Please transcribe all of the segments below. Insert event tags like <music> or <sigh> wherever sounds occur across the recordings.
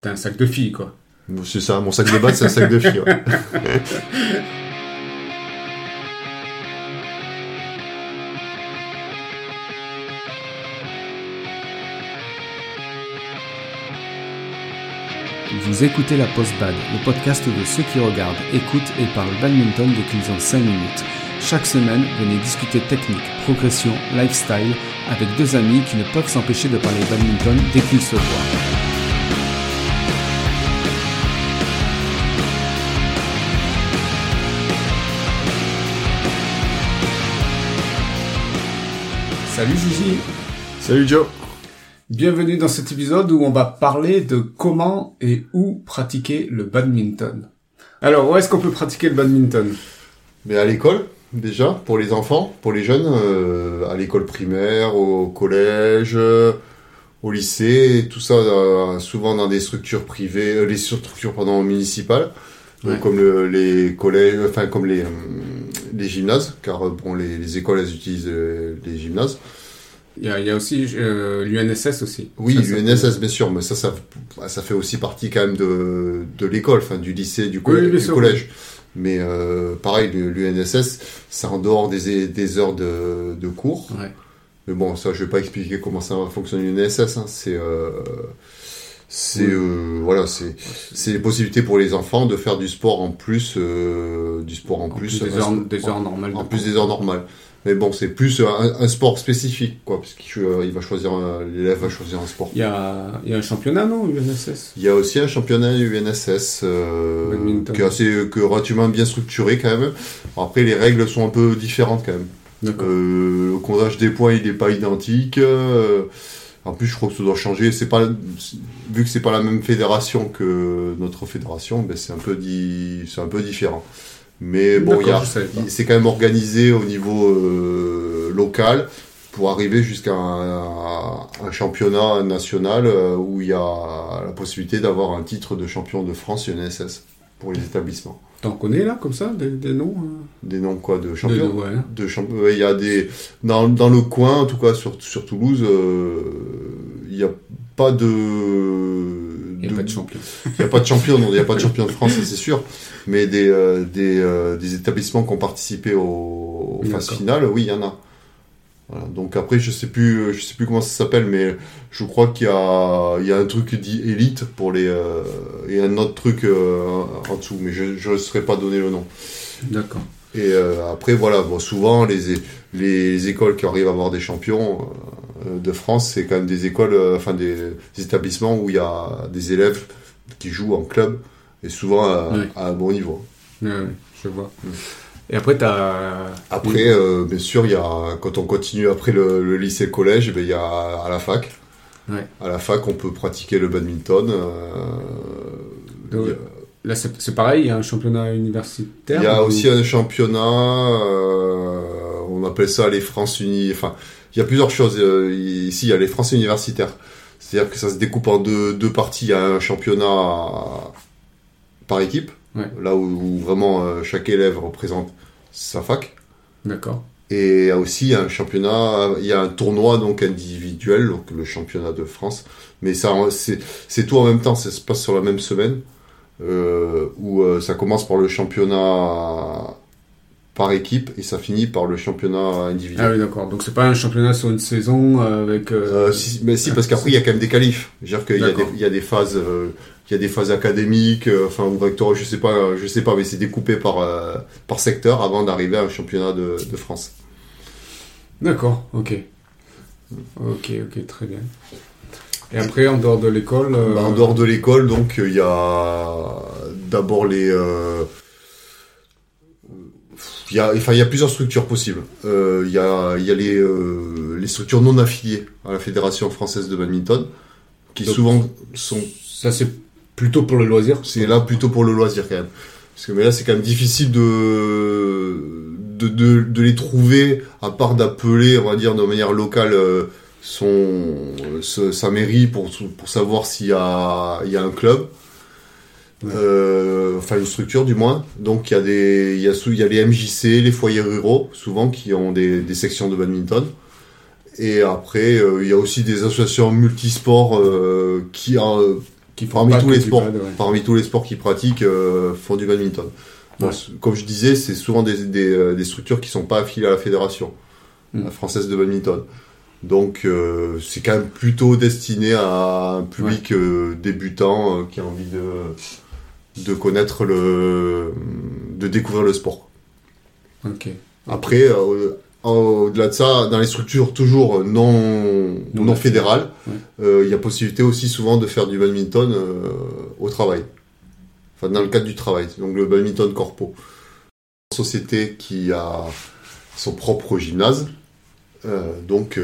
T'as un sac de filles, quoi. C'est ça, mon sac de base, c'est un sac de filles. ouais. Vous écoutez la Post-Bad, le podcast de ceux qui regardent, écoutent et parlent badminton dès qu'ils ont 5 minutes. Chaque semaine, venez discuter technique, progression, lifestyle avec deux amis qui ne peuvent s'empêcher de parler badminton dès qu'ils se voient. Salut Gigi Salut Joe. Bienvenue dans cet épisode où on va parler de comment et où pratiquer le badminton. Alors, où est-ce qu'on peut pratiquer le badminton? Mais à l'école, déjà, pour les enfants, pour les jeunes, euh, à l'école primaire, au collège, euh, au lycée, tout ça, euh, souvent dans des structures privées, les structures pardon, municipales, Ouais. comme le- les collèges, enfin comme les, les gymnases, car euh, bon, les, les écoles, elles utilisent euh, les gymnases. Il y a, il y a aussi euh, l'UNSS aussi. Oui, l'UNSS, bien sûr, mais ça, ça, ça fait aussi partie quand même de, de l'école, enfin du lycée, du, co- Oui, bien du sûr, collège. Mais euh, pareil, l'UNSS, c'est en dehors des, des heures de, de cours. Ouais. Mais bon, ça, je vais pas expliquer comment ça fonctionne l'UNSS. Hein. C'est, euh, c'est, euh, voilà, c'est, c'est les possibilités pour les enfants de faire du sport en plus, euh, du sport en, En plus, plus des heures, des heures normales. en plus des heures normales. Mais bon, c'est plus un, un sport spécifique, quoi, parce qu'il euh, il va choisir, l'élève va choisir un sport. Il y a, il y a un championnat, non, l'UNSS Il y a aussi un championnat UNSS euh, qui est assez que relativement bien structuré quand même. Après les règles sont un peu différentes quand même. Euh, le comptage des points il n'est pas identique. En plus je crois que ça doit changer. C'est pas vu que c'est pas la même fédération que notre fédération, ben c'est un peu di- c'est un peu différent. Mais bon, il a- c'est quand même organisé au niveau euh, local pour arriver jusqu'à un, un championnat national euh, où il y a la possibilité d'avoir un titre de champion de France UNSS pour les établissements. T'en connais là, comme ça, des, des noms hein Des noms quoi de champions de- ouais. de champ- ouais, il y a des dans, dans le coin en tout cas sur, sur Toulouse euh, il n'y a pas de Il n'y a pas de champion. <laughs> il y a pas de champion non, il n'y a pas de champion de France ça, c'est sûr mais des euh, des, euh, des établissements qui ont participé aux, aux phases finales oui il y en a Voilà. donc après je sais plus je sais plus comment ça s'appelle mais je crois qu'il y a il y a un truc dit élite pour les euh, et un autre truc euh, en dessous mais je ne saurais pas donner le nom D'accord. et euh, après, voilà, bon, souvent, les, les écoles qui arrivent à avoir des champions euh, de France, c'est quand même des écoles, enfin des, des établissements où il y a des élèves qui jouent en club, et souvent à, un bon niveau. Ouais, je vois. Mm. Et après, t'as... Après, euh, bien sûr, il y a, quand on continue après le, le lycée le collège, ben, il y a à la fac. Ouais. À la fac, on peut pratiquer le badminton. euh, Donc, a- Là, c'est pareil, il y a un championnat universitaire. Il y a ou- aussi un championnat, euh, on appelle ça les France Uni. Enfin, il y a plusieurs choses. ici, il y a les France universitaires. C'est-à-dire que ça se découpe en deux, deux parties. Il y a un championnat par équipe, Ouais. là où, où vraiment euh, chaque élève représente sa fac. D'accord. Et il y a aussi un championnat, il y a un tournoi donc individuel, donc le championnat de France. Mais ça, c'est tout en même temps, ça se passe sur la même semaine, euh, où euh, ça commence par le championnat par équipe et ça finit par le championnat individuel. Ah oui, d'accord. Donc, c'est pas un championnat sur une saison avec... euh, Euh, si, mais si, parce qu'après il y a quand même des qualifs. Je veux dire qu'il y, a des- D'accord. il y a des phases, euh, il y a des phases académiques, euh, enfin ou rectoraux, je sais pas, je sais pas, mais c'est découpé par euh, par secteur avant d'arriver à un championnat de, de France. D'accord, ok. Ok, ok, très bien. Et après, en dehors de l'école... euh, Bah, en dehors de l'école, donc il y a d'abord les. euh, Il y, a, enfin, il y a plusieurs structures possibles. Euh, Il y a, il y a les, euh, les structures non affiliées à la Fédération française de badminton, qui Donc, souvent sont. Ça, c'est plutôt pour le loisir. C'est là plutôt pour le loisir quand même. Parce que mais là, c'est quand même difficile de, de, de, de les trouver, à part d'appeler, on va dire, de manière locale euh, son, ce- sa mairie pour, pour savoir s'il y a, il y a un club. Ouais. Euh, enfin une structure du moins. Donc il y a des, il y a, sou- il y a les MJC, les foyers ruraux, souvent qui ont des, des sections de badminton. Et après, euh, il y a aussi des associations multisports euh, qui, qui font Parmi tous les sports, bad, ouais. parmi tous les sports qui pratiquent, euh, font du badminton. Bon, Ouais. c- Comme je disais, c'est souvent des, des, euh, des structures qui sont pas affiliées à la fédération Mm. la française de badminton. Donc donc c'est quand même plutôt destiné à un public euh, débutant euh, qui a envie de de connaître le de découvrir le sport. Ok. Après euh, au-delà de ça, dans les structures toujours non Non non, fédérales, euh, il y a possibilité aussi souvent de faire du badminton euh, au travail. Enfin dans le cadre du travail, donc le badminton corpo. Une société qui a son propre gymnase. Euh, donc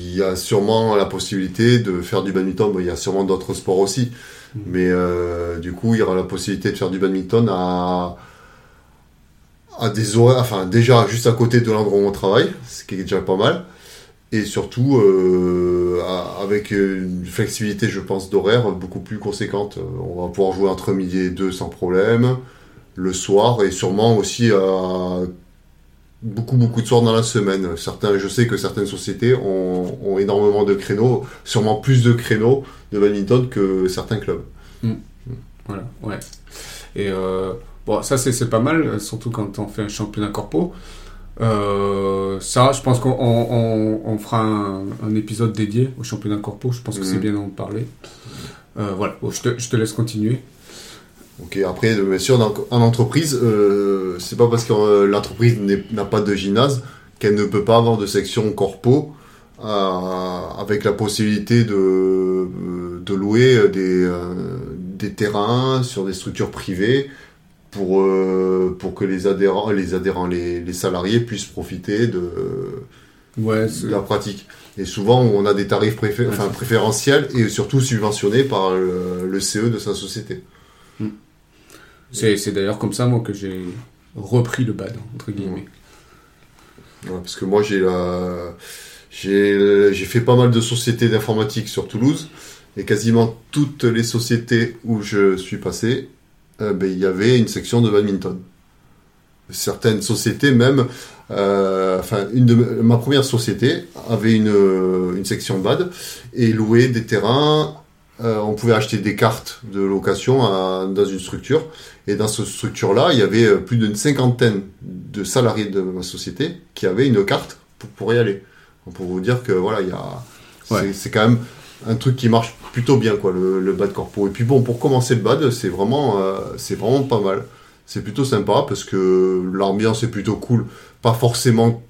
il y a sûrement la possibilité de faire du badminton. Bon, il y a sûrement d'autres sports aussi, Mhm. mais du coup il y aura la possibilité de faire du badminton à à des horaires, enfin déjà juste à côté de l'endroit où on travaille, ce qui est déjà pas mal, et surtout euh, avec une flexibilité, je pense, d'horaire beaucoup plus conséquente. On va pouvoir jouer entre midi et deux sans problème, le soir, et sûrement aussi à beaucoup beaucoup de soirs dans la semaine. Certains, je sais que certaines sociétés ont, énormément de créneaux, sûrement plus de créneaux de badminton que certains clubs. Voilà, ouais. Et euh, bon, ça c'est c'est pas mal, euh, surtout quand on fait un championnat corpo. Euh, ça, je pense qu'on on, fera un, un épisode dédié au championnat corpo. Je pense que c'est Mhm. bien d'en parler. Euh, voilà, Bon, je, te, je te laisse continuer. Ok, après, bien sûr, dans, en entreprise, euh, c'est pas parce que l'entreprise n'a pas de gymnase qu'elle ne peut pas avoir de section corpo avec la possibilité de, de louer des, des terrains sur des structures privées pour, euh, pour que les adhérents, les, adhérents les, les salariés puissent profiter de, Ouais, de c'est- la pratique. Et souvent, on a des tarifs préfé- Ouais. enfin, préférentiels et surtout subventionnés par le, le CE de sa société. c'est c'est d'ailleurs comme ça, moi, que j'ai repris le bad, entre guillemets. Ouais, parce que moi j'ai la... j'ai j'ai fait pas mal de sociétés d'informatique sur Toulouse et quasiment toutes les sociétés où je suis passé, euh, ben, il y avait une section de badminton. Certaines sociétés même, euh, enfin une de ma première société avait une, une section bad et louait des terrains. euh, on pouvait acheter des cartes de location à- dans une structure et dans cette structure-là, il y avait plus d'une cinquantaine de salariés de ma société qui avaient une carte pour, pour y aller. Donc, Pour vous dire que voilà, il y a, Ouais. c'est quand même un truc qui marche plutôt bien, quoi, le, bad corpo. Et puis bon, pour commencer le bad, c'est vraiment, euh, c'est vraiment pas mal. C'est plutôt sympa parce que l'ambiance est plutôt cool, pas forcément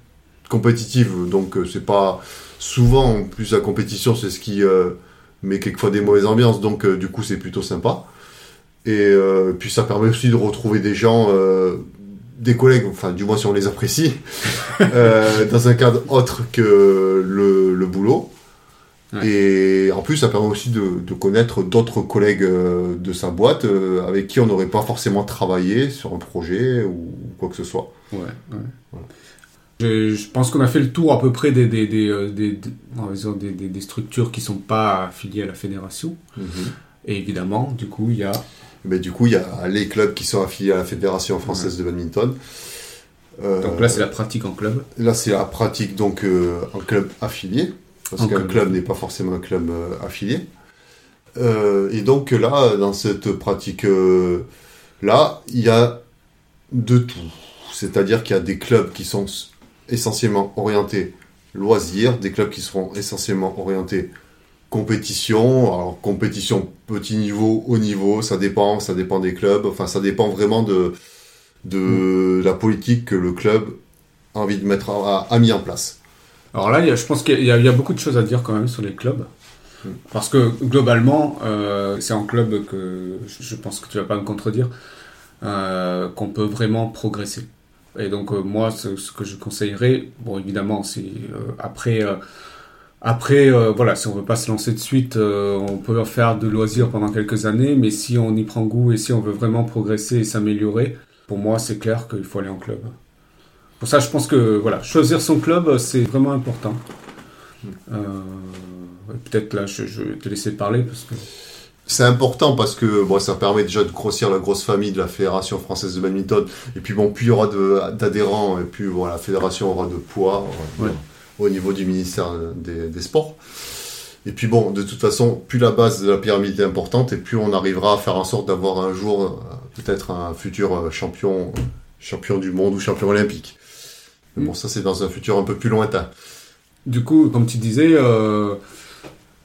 compétitive, donc euh, c'est pas souvent en plus la compétition, c'est ce qui euh, met quelquefois des mauvaises ambiances, donc du coup c'est plutôt sympa. Et puis ça permet aussi de retrouver des gens, des collègues, enfin du moins si on les apprécie, <laughs> dans un cadre autre que le boulot. Ouais. Et en plus, ça permet aussi de, de connaître d'autres collègues euh, de sa boîte euh, avec qui on n'aurait pas forcément travaillé sur un projet ou quoi que ce soit. Ouais, ouais. Je, je pense qu'on a fait le tour à peu près des, des, des, euh, des, structures qui sont pas affiliées à la fédération. Et évidemment, du coup, il y a Mais du coup, il y a les clubs qui sont affiliés à la Fédération française de badminton. Euh, Donc là, c'est la pratique en club. Là, c'est la pratique donc euh, en club affilié, parce qu'un club n'est pas forcément un club euh, affilié. Euh, et donc là, dans cette pratique euh, là, il y a de tout. C'est-à-dire qu'il y a des clubs qui sont essentiellement orientés loisirs, des clubs qui seront essentiellement orientés compétition. Alors compétition petit niveau, haut niveau, ça dépend, ça dépend des clubs. Enfin, ça dépend vraiment de de la politique que le club a envie de mettre a, a mis en place. Alors là, il y a- je pense qu'il y, a- il y a beaucoup de choses à dire quand même sur les clubs. Mm. Parce que globalement, euh, c'est en club que je pense que tu vas pas me contredire euh, qu'on peut vraiment progresser. Et donc euh, moi, ce, ce que je conseillerais, bon évidemment, c'est après, après voilà, si on veut pas se lancer de suite, on peut faire de loisirs pendant quelques années, mais si on y prend goût et si on veut vraiment progresser et s'améliorer, pour moi, c'est clair qu'il faut aller en club. Pour ça, je pense que voilà, choisir son club, c'est vraiment important. Euh, ouais, Peut-être là, je, je vais te laisser parler parce que. C'est important parce que bon, ça permet déjà de grossir la grosse famille de la Fédération française de badminton. Et puis bon, plus il y aura de- d'adhérents, et plus bon, la fédération aura de poids euh, Ouais. au niveau du ministère des, des Sports. Et puis bon, de toute façon, plus la base de la pyramide est importante, et plus on arrivera à faire en sorte d'avoir un jour euh, peut-être un futur euh, champion, champion du monde ou champion olympique. Mais bon, ça c'est dans un futur un peu plus lointain. Du coup, comme tu disais, euh,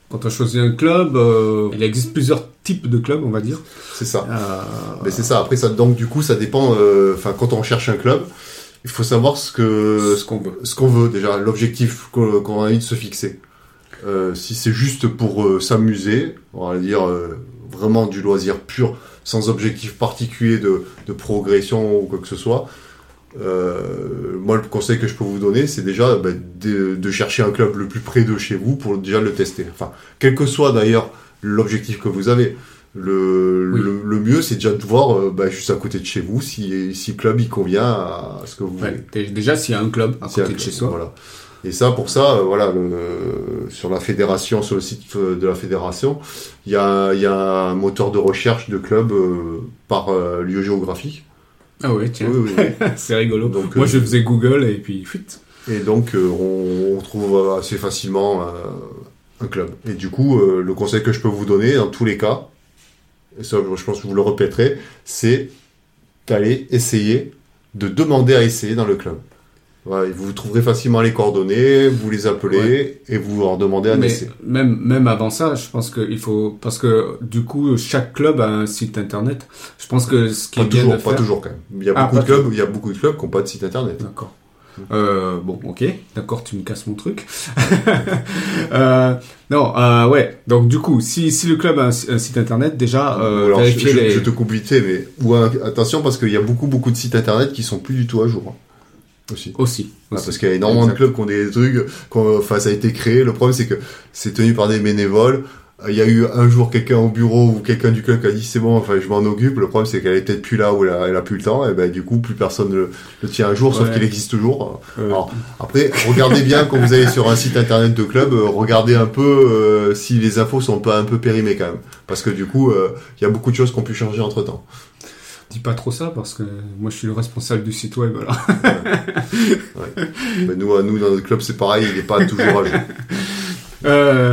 quand on choisit un club, euh, il existe plusieurs types de clubs, on va dire. C'est ça. Euh, Mais c'est ça. Après, ça donc du coup, ça dépend. Enfin, quand on cherche un club, il faut savoir ce que ce qu'on veut. ce qu'on veut déjà, l'objectif qu'on a envie de se fixer. Si c'est juste pour s'amuser, on va dire vraiment du loisir pur, sans objectif particulier de, de progression ou quoi que ce soit, euh, moi le conseil que je peux vous donner, c'est déjà bah, de, de chercher un club le plus près de chez vous pour déjà le tester. Enfin, quel que soit d'ailleurs l'objectif que vous avez. Le, Oui. le, le mieux, c'est déjà de voir euh, bah, juste à côté de chez vous si, si le club il convient à ce que vous voulez. Ouais, déjà, s'il y a un club à côté de chez club, soi. Voilà. Et ça, pour ça, euh, voilà, le- sur la fédération, sur le site de la fédération, il y a, y a un moteur de recherche de clubs euh, par lieu géographique. Ah ouais, tiens. Oui, oui, oui. <laughs> c'est rigolo. Donc, Moi, euh, je faisais Google et puis fuite. Et donc, euh, on, on trouve assez facilement euh, un club. Et du coup, euh, le conseil que je peux vous donner, dans tous les cas, et ça, je pense que vous le répéterai, c'est d'aller essayer, de demander à essayer dans le club. Et vous trouverez facilement les coordonnées, vous les appelez et vous leur demandez un Mais essai. même, même avant ça, je pense qu'il faut, parce que du coup, chaque club a un site internet. Je pense que ce qui Pas est bien toujours, de pas faire. toujours quand même. Il y a Ah, beaucoup de clubs, il y a beaucoup de clubs qui n'ont pas de site internet. D'accord. Euh, bon, ok, d'accord, tu me casses mon truc. <laughs> euh, non, euh, ouais. Donc du coup, si, si le club a un, si- un site internet, déjà euh, Alors, je, je- les. je te coupe vite mais ou attention parce qu'il y a beaucoup beaucoup de sites internet qui sont plus du tout à jour. hein, aussi. Aussi. Ah, parce qu'il y a énormément de clubs qui ont des trucs, enfin ça a été créé. Le problème c'est que c'est tenu par des bénévoles. Euh, Il y a eu un jour quelqu'un au bureau ou quelqu'un du club qui a dit c'est bon, enfin je m'en occupe. Le problème c'est qu'elle est peut-être plus là où elle a, elle a plus le temps. Et ben du coup plus personne ne le, le tient un jour, sauf qu'il existe toujours. Euh, Alors, après, regardez bien quand vous allez sur un site internet de club, euh, regardez un peu euh, si les infos sont pas un peu périmées quand même, parce que du coup euh, il y a beaucoup de choses qui ont pu changer entre temps. Dis pas trop ça parce que moi je suis le responsable du site web. Alors. Mais nous, nous dans notre club c'est pareil, il n'est pas toujours à jour. <laughs> Euh,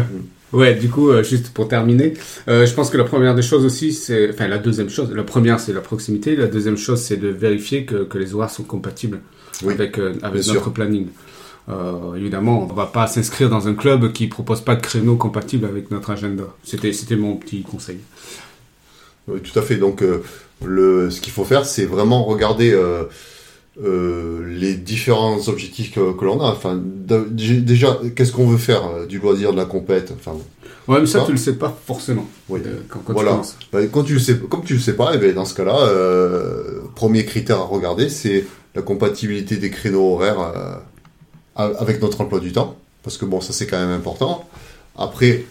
ouais, du coup, euh, juste pour terminer, euh, je pense que la première des choses aussi, c'est, enfin la deuxième chose, la première c'est la proximité, la deuxième chose c'est de vérifier que, que les horaires sont compatibles Oui, avec, avec notre sûr. planning. Euh, évidemment, on va pas s'inscrire dans un club qui propose pas de créneaux compatibles avec notre agenda. C'était, c'était mon petit conseil. Oui, tout à fait. Donc, euh, le, ce qu'il faut faire, c'est vraiment regarder euh, euh, les différents objectifs que, que l'on a. Enfin, de- déjà, qu'est-ce qu'on veut faire euh, du loisir, de la compète. Enfin, Ouais, mais ça Ah. tu le sais pas forcément. oui. quand, quand tu Voilà. commences. Bah, quand tu le sais, comme tu le sais pas, et ben dans ce cas-là, premier critère à regarder, c'est la compatibilité des créneaux horaires avec notre emploi du temps, parce que bon, ça c'est quand même important. Après,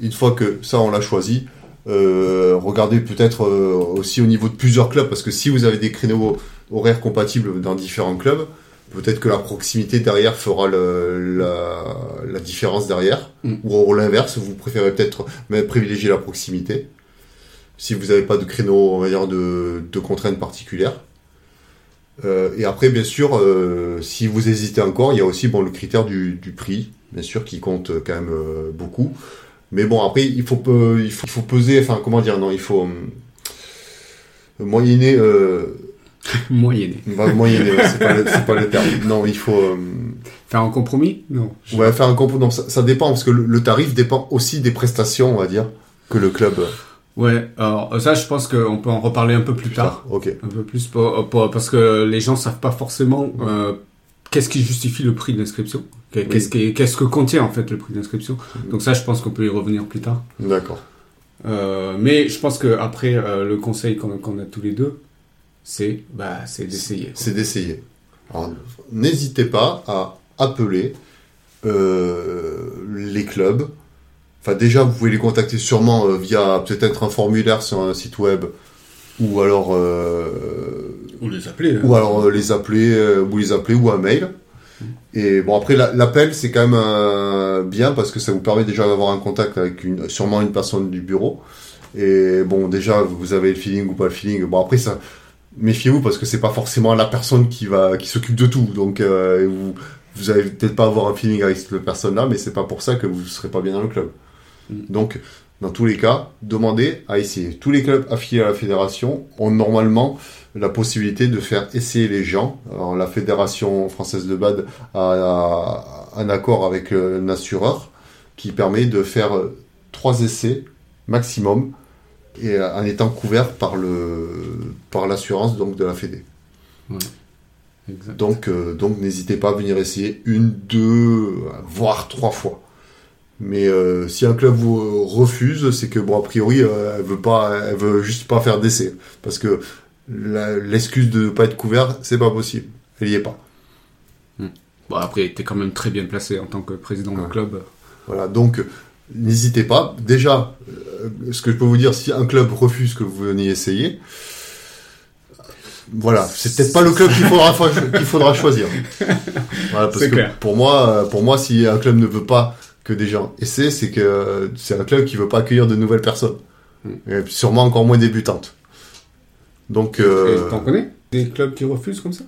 une fois que ça on l'a choisi, euh, regardez peut-être euh, aussi au niveau de plusieurs clubs, parce que si vous avez des créneaux horaires compatibles dans différents clubs, peut-être que la proximité derrière fera le- la, la différence derrière, Mm. ou l'inverse, vous préférez peut-être même privilégier la proximité si vous n'avez pas de créneau, on va dire, de, de contraintes particulières. Euh, et après, bien sûr, euh, si vous hésitez encore, il y a aussi bon, le critère du, du prix, bien sûr, qui compte quand même beaucoup. Mais bon, après, il faut, il faut, il faut peser, enfin, comment dire, non, il faut hum, moyenner, euh, <laughs> Moyenner. bah, moyenner, c'est pas, pas le terme. Non, il faut, hum, Faire un compromis? Non. ouais, faire un compo. Non, ça, ça dépend, parce que le, le tarif dépend aussi des prestations, on va dire, que le club. Ouais, alors ça je pense qu'on peut en reparler un peu plus tard. Ok. Un peu plus pour, pour- parce que les gens savent pas forcément euh, qu'est-ce qui justifie le prix d'inscription. Qu'est- Qu'est-ce que contient en fait le prix d'inscription. Mhm. Donc ça je pense qu'on peut y revenir plus tard. D'accord. Euh, mais je pense que après euh, le conseil qu'on a tous les deux, c'est bah c'est d'essayer. c'est d'essayer. Alors, n'hésitez pas à appeler euh, les clubs. Enfin, déjà, vous pouvez les contacter sûrement euh, via peut-être un formulaire sur un site web, ou alors, Ou les appeler. hein. ou alors euh, les appeler, euh, ou les appeler, ou un mail. Et bon, après, la- l'appel, c'est quand même euh, bien parce que ça vous permet déjà d'avoir un contact avec une, sûrement une personne du bureau. Et bon, déjà, vous avez le feeling ou pas le feeling. Bon, après, ça, méfiez-vous parce que c'est pas forcément la personne qui va, qui s'occupe de tout. Donc, euh, vous, vous allez peut-être pas avoir un feeling avec cette personne-là, mais c'est pas pour ça que vous serez pas bien dans le club. Mm. Donc, dans tous les cas, demandez à essayer. Tous les clubs affiliés à la fédération ont normalement la possibilité de faire essayer les gens. Alors, la fédération française de BAD a, un accord avec euh, un assureur qui permet de faire euh, trois essais maximum et euh, en étant couvert par le par l'assurance donc de la Fédé. Donc donc n'hésitez pas à venir essayer une, deux, voire trois fois. Mais si un club vous refuse, c'est que bon a priori elle veut pas, elle veut juste pas faire d'essai parce que l'excuse de ne pas être couvert, c'est pas possible. Elle y est pas. Hmm. Bon, après, tu es quand même très bien placé en tant que président du club. Voilà, donc n'hésitez pas. Déjà, euh, ce que je peux vous dire, si un club refuse que vous veniez essayer, voilà, c'est peut-être pas le club qu'il faudra, <laughs> qu'il faudra choisir. Voilà, parce que pour moi, pour moi, si un club ne veut pas que des gens essaient, c'est que c'est un club qui veut pas accueillir de nouvelles personnes. Hmm. Et sûrement encore moins débutantes. Donc, euh, t'en connais des clubs qui refusent comme ça?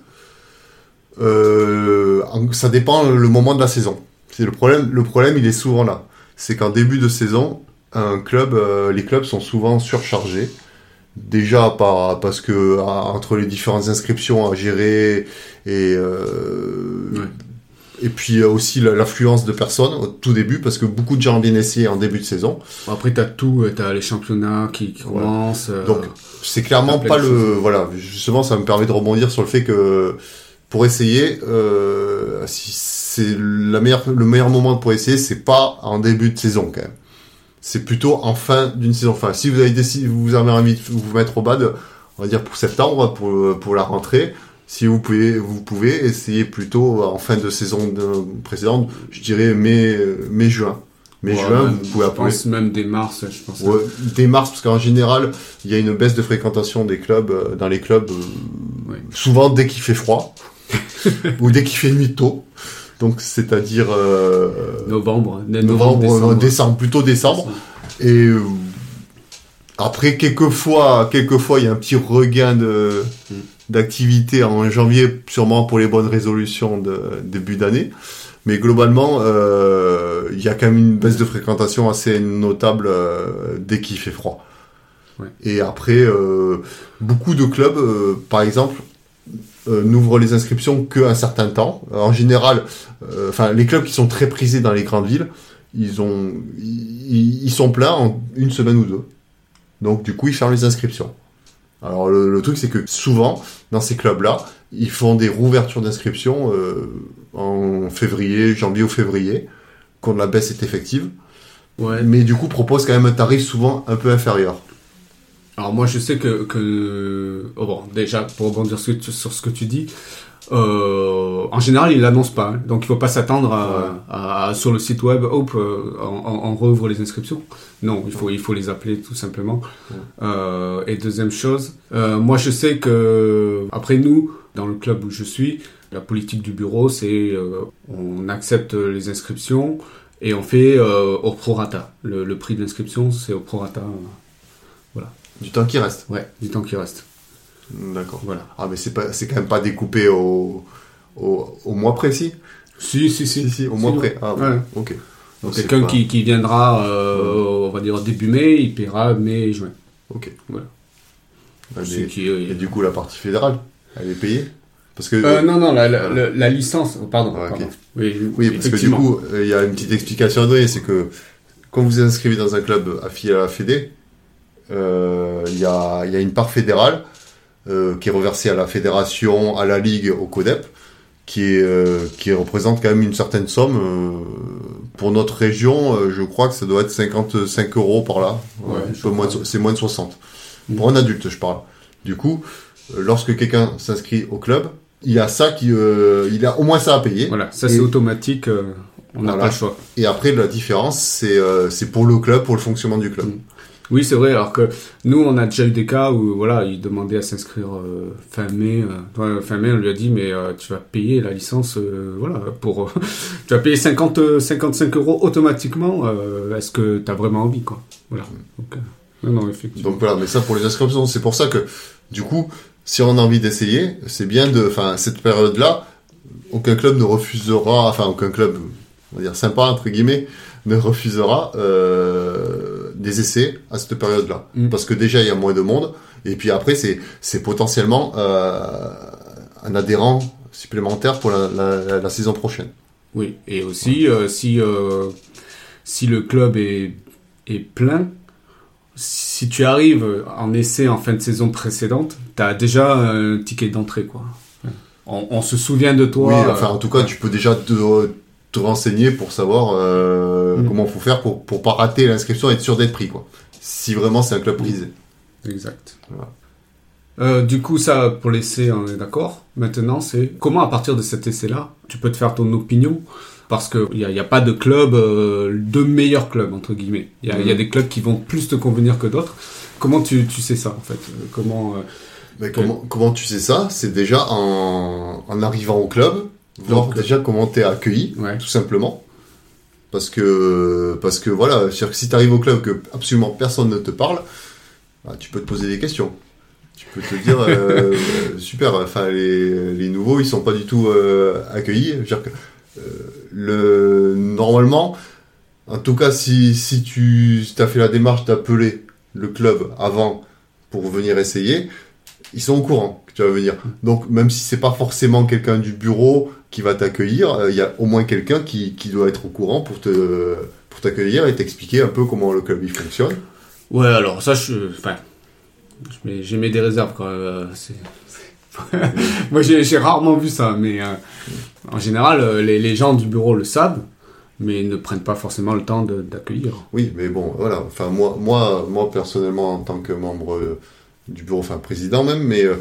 Euh, Ça dépend le moment de la saison. C'est le problème. Le problème, il est souvent là. C'est qu'en début de saison, un club, euh, les clubs sont souvent surchargés. Déjà par, parce que entre les différentes inscriptions à gérer et euh, et puis aussi l'affluence de personnes au tout début parce que beaucoup de gens viennent essayer en début de saison. Après tu as tout, tu as les championnats qui, commencent. Donc c'est clairement pas le voilà justement ça me permet de rebondir sur le fait que pour essayer euh, si c'est la meilleure le meilleur moment pour essayer c'est pas en début de saison quand même c'est plutôt en fin d'une saison enfin si vous avez décidé vous avez envie de vous mettre au bad on va dire pour septembre pour pour la rentrée si vous pouvez vous pouvez essayer plutôt en fin de saison précédente je dirais mai mai juin mais juin, vous pouvez appeler. Je pense même dès mars, je pense. Ouais, dès mars, parce qu'en général, il y a une baisse de fréquentation des clubs, euh, dans les clubs, euh, souvent dès qu'il fait froid, <laughs> ou dès qu'il fait nuit tôt. Donc, c'est-à-dire... Euh, novembre, novembre, décembre. plutôt décembre. Et après, quelquefois, quelquefois, il y a un petit regain de... Mm. D'activité en janvier, sûrement pour les bonnes résolutions de début d'année. Mais globalement, euh, il y a quand même une baisse de fréquentation assez notable euh, dès qu'il fait froid. Et après, euh, beaucoup de clubs, par exemple, n'ouvrent les inscriptions qu'un certain temps. En général, enfin, les clubs qui sont très prisés dans les grandes villes, ils ont, ils, sont pleins en une semaine ou deux. Donc, du coup, ils ferment les inscriptions. Alors, le truc, c'est que souvent, dans ces clubs-là, ils font des rouvertures d'inscription euh, en février, janvier ou février, quand la baisse est effective. Ouais. Mais du coup, propose quand même un tarif souvent un peu inférieur. Alors moi, je sais que, que... Oh bon, déjà, pour rebondir sur, ce que tu dis, en général, ils l'annoncent pas, hein. donc il faut pas s'attendre à, sur le site web, hop, euh, on, rouvre les inscriptions. Non, il faut il faut les appeler tout simplement. Euh, et deuxième chose, euh, moi je sais que après nous, dans le club où je suis, la politique du bureau, c'est euh, on accepte les inscriptions et on fait euh, au prorata. Le, le prix d'inscription, c'est au prorata. voilà. Du temps qui reste. Ouais, du temps qui reste. D'accord. Voilà. Ah, mais c'est pas, c'est quand même pas découpé au, au, au mois précis. Si, si, si, si, au mois près. Ah, ouais. ok. Donc quelqu'un qui, qui viendra, euh, on va dire début mai, il paiera mai juin. Ok. Voilà. Bah, et du coup, la partie fédérale elle est payée? Parce que euh, non non la, la, licence pardon, ah, oui, oui parce que du coup euh, il y a une petite explication à donner c'est que quand vous inscrivez dans un club affilié à la Fédé euh, il y, a, y a une part fédérale qui est reversée à la fédération à la ligue au CODEP qui est qui représente quand même une certaine somme pour notre région je crois que ça doit être 55 euros par là c'est moins de 60 pour un adulte je parle du coup euh, lorsque quelqu'un s'inscrit au club, il y a ça qui, euh, il a au moins ça à payer. Voilà, ça c'est automatique, euh, on n'a pas le choix. Et après la différence, c'est c'est pour le club, pour le fonctionnement du club. Mm. Oui, c'est vrai. Alors que nous, on a déjà eu des cas où voilà, il demandait à s'inscrire fin mai. fin mai, on lui a dit mais tu vas payer la licence, voilà, pour <laughs> tu vas payer 50 55 euros automatiquement. Est-ce que tu as vraiment envie quoi? Voilà. Donc, non, non, effectivement. Donc voilà, mais ça pour les inscriptions, c'est pour ça que du coup, si on a envie d'essayer, c'est bien de, enfin, cette période-là, aucun club ne refusera, enfin, aucun club, on va dire sympa, entre guillemets, ne refusera euh, des essais à cette période-là. Mm. Parce que déjà, il y a moins de monde. Et puis après, c'est, c'est potentiellement euh, un adhérent supplémentaire pour la, la- la saison prochaine. Oui, et aussi, euh, si, euh, si le club est, est plein, si tu arrives en essai en fin de saison précédente, tu as déjà un ticket d'entrée. quoi. On, on se souvient de toi. oui, enfin, en tout cas, tu peux déjà te, te renseigner pour savoir euh, Mm. comment faut faire pour, pour pas rater l'inscription et être sûr d'être pris, quoi. Si vraiment c'est un club prisé. Exact. Voilà. Euh, du coup, ça, pour l'essai, on est d'accord. Maintenant, c'est comment, à partir de cet essai-là, tu peux te faire ton opinion? Parce qu'il n'y a, y a pas de club, euh, de meilleurs clubs, entre guillemets. Il y, a- y a des clubs qui vont plus te convenir que d'autres. Comment tu, tu sais ça, en fait? Euh, Comment euh, comment, comment tu sais ça? C'est déjà en, en arrivant au club, voir Donc, déjà comment t'es accueilli, Ouais. tout simplement. Parce que, parce que voilà, c'est-à-dire que si t'arrives au club que absolument personne ne te parle, bah, tu peux te poser des questions. Tu peux te dire, euh, <laughs> super, enfin les, les nouveaux, ils sont pas du tout euh, accueillis. Dire que, euh, le, normalement, en tout cas, si, si tu as fait la démarche d'appeler le club avant pour venir essayer, ils sont au courant tu vas venir. Donc, même si c'est pas forcément quelqu'un du bureau qui va t'accueillir, euh, il y a au moins quelqu'un qui, qui doit être au courant pour te pour t'accueillir et t'expliquer un peu comment le club il fonctionne. Ouais, alors ça, je, enfin, j'ai mis des réserves quand même. euh, c'est- <laughs> Moi, j'ai j'ai rarement vu ça, mais euh, en général, les, les gens du bureau le savent, mais ils ne prennent pas forcément le temps d'accueillir. Oui, mais bon, voilà. Enfin, moi, moi, moi personnellement, en tant que membre du bureau, enfin président même, mais euh,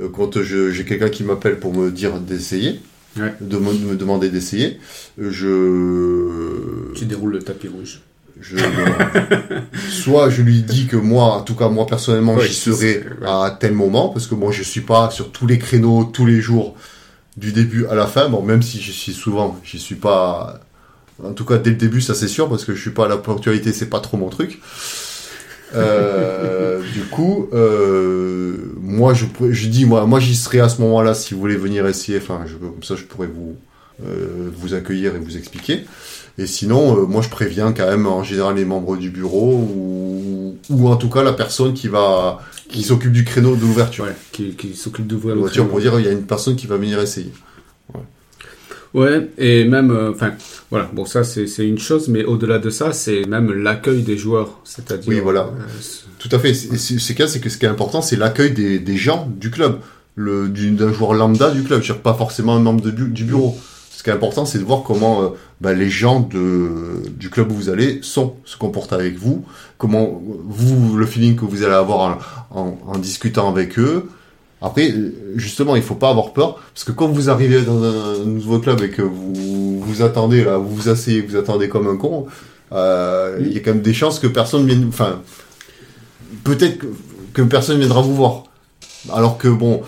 euh, quand je- j'ai quelqu'un qui m'appelle pour me dire d'essayer, Ouais. de me, me demander d'essayer, je Tu déroules le tapis rouge. je <laughs> soit je lui dis que moi en tout cas moi personnellement Ouais, j'y serai ouais. à tel moment parce que moi je suis pas sur tous les créneaux tous les jours du début à la fin bon même si j'y suis souvent j'y suis pas en tout cas dès le début ça c'est sûr parce que je suis pas à la ponctualité c'est pas trop mon truc Euh, du coup euh, moi je je dis moi moi j'y serai à ce moment-là si vous voulez venir essayer enfin je, comme ça je pourrais vous euh, vous accueillir et vous expliquer et sinon, euh, moi je préviens quand même en général les membres du bureau ou, ou en tout cas la personne qui va qui s'occupe du créneau de l'ouverture. Ouais, qui, qui s'occupe De l'ouverture pour dire il y a une personne qui va venir essayer. Ouais, et même, euh, enfin, voilà, bon, ça c'est une chose, mais au-delà de ça, c'est même l'accueil des joueurs, c'est-à-dire. Oui, voilà. euh, Tout à fait. C'est c'est que ce qui est important, c'est l'accueil des, des gens du club, d'un joueur lambda du club, je pas forcément un membre de bu- du bureau. Ce qui est important, c'est de voir comment euh, bah, les gens de, du club où vous allez sont, se comportent avec vous, comment vous, le feeling que vous allez avoir en, en, en discutant avec eux. Après, justement, il faut pas avoir peur, parce que quand vous arrivez dans un nouveau club et que vous vous attendez là, vous vous asseyez, vous attendez comme un con, euh, il y a quand même des chances que personne vienne, enfin, peut-être que, que personne viendra vous voir. Alors que bon,